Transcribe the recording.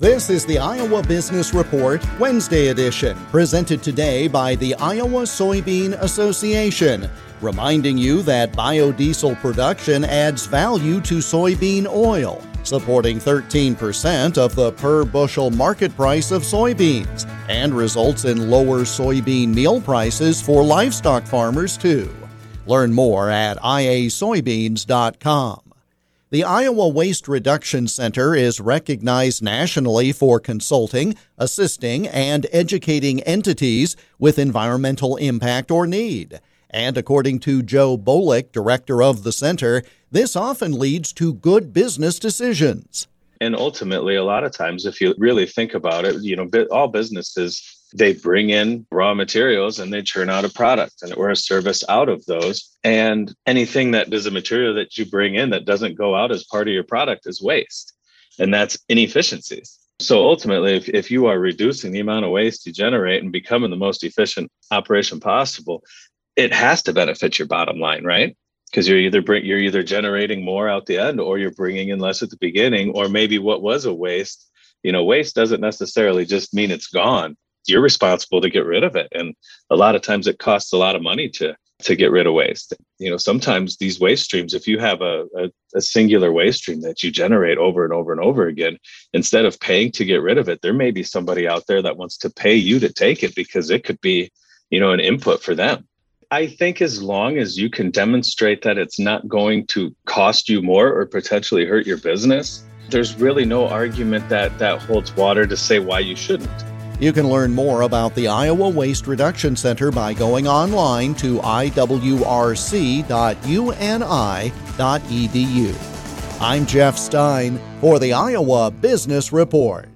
This is the Iowa Business Report, Wednesday edition, presented today by the Iowa Soybean Association, reminding you that biodiesel production adds value to soybean oil, supporting 13% of the per bushel market price of soybeans, and results in lower soybean meal prices for livestock farmers, too. Learn more at iasoybeans.com. The Iowa Waste Reduction Center is recognized nationally for consulting, assisting, and educating entities with environmental impact or need. And according to Joe Bolick, director of the center, this often leads to good business decisions. And ultimately, a lot of times, if you really think about it, you know, all businesses they bring in raw materials and they churn out a product and or a service out of those. And anything that is a material that you bring in that doesn't go out as part of your product is waste. And that's inefficiencies. So ultimately if, if you are reducing the amount of waste you generate and becoming the most efficient operation possible it has to benefit your bottom line right because you're either bring, you're either generating more out the end or you're bringing in less at the beginning or maybe what was a waste you know waste doesn't necessarily just mean it's gone. You're responsible to get rid of it and a lot of times it costs a lot of money to to get rid of waste. You know sometimes these waste streams if you have a, a, a, singular waste stream that you generate over and over and over again instead of paying to get rid of it there may be somebody out there that wants to pay you to take it because it could be you know an input for them i think as long as you can demonstrate that it's not going to cost you more or potentially hurt your business there's really no argument that that holds water to say why you shouldn't you can learn more about the Iowa Waste Reduction Center by going online to iwrc.uni.edu. I'm Jeff Stein for the Iowa Business Report.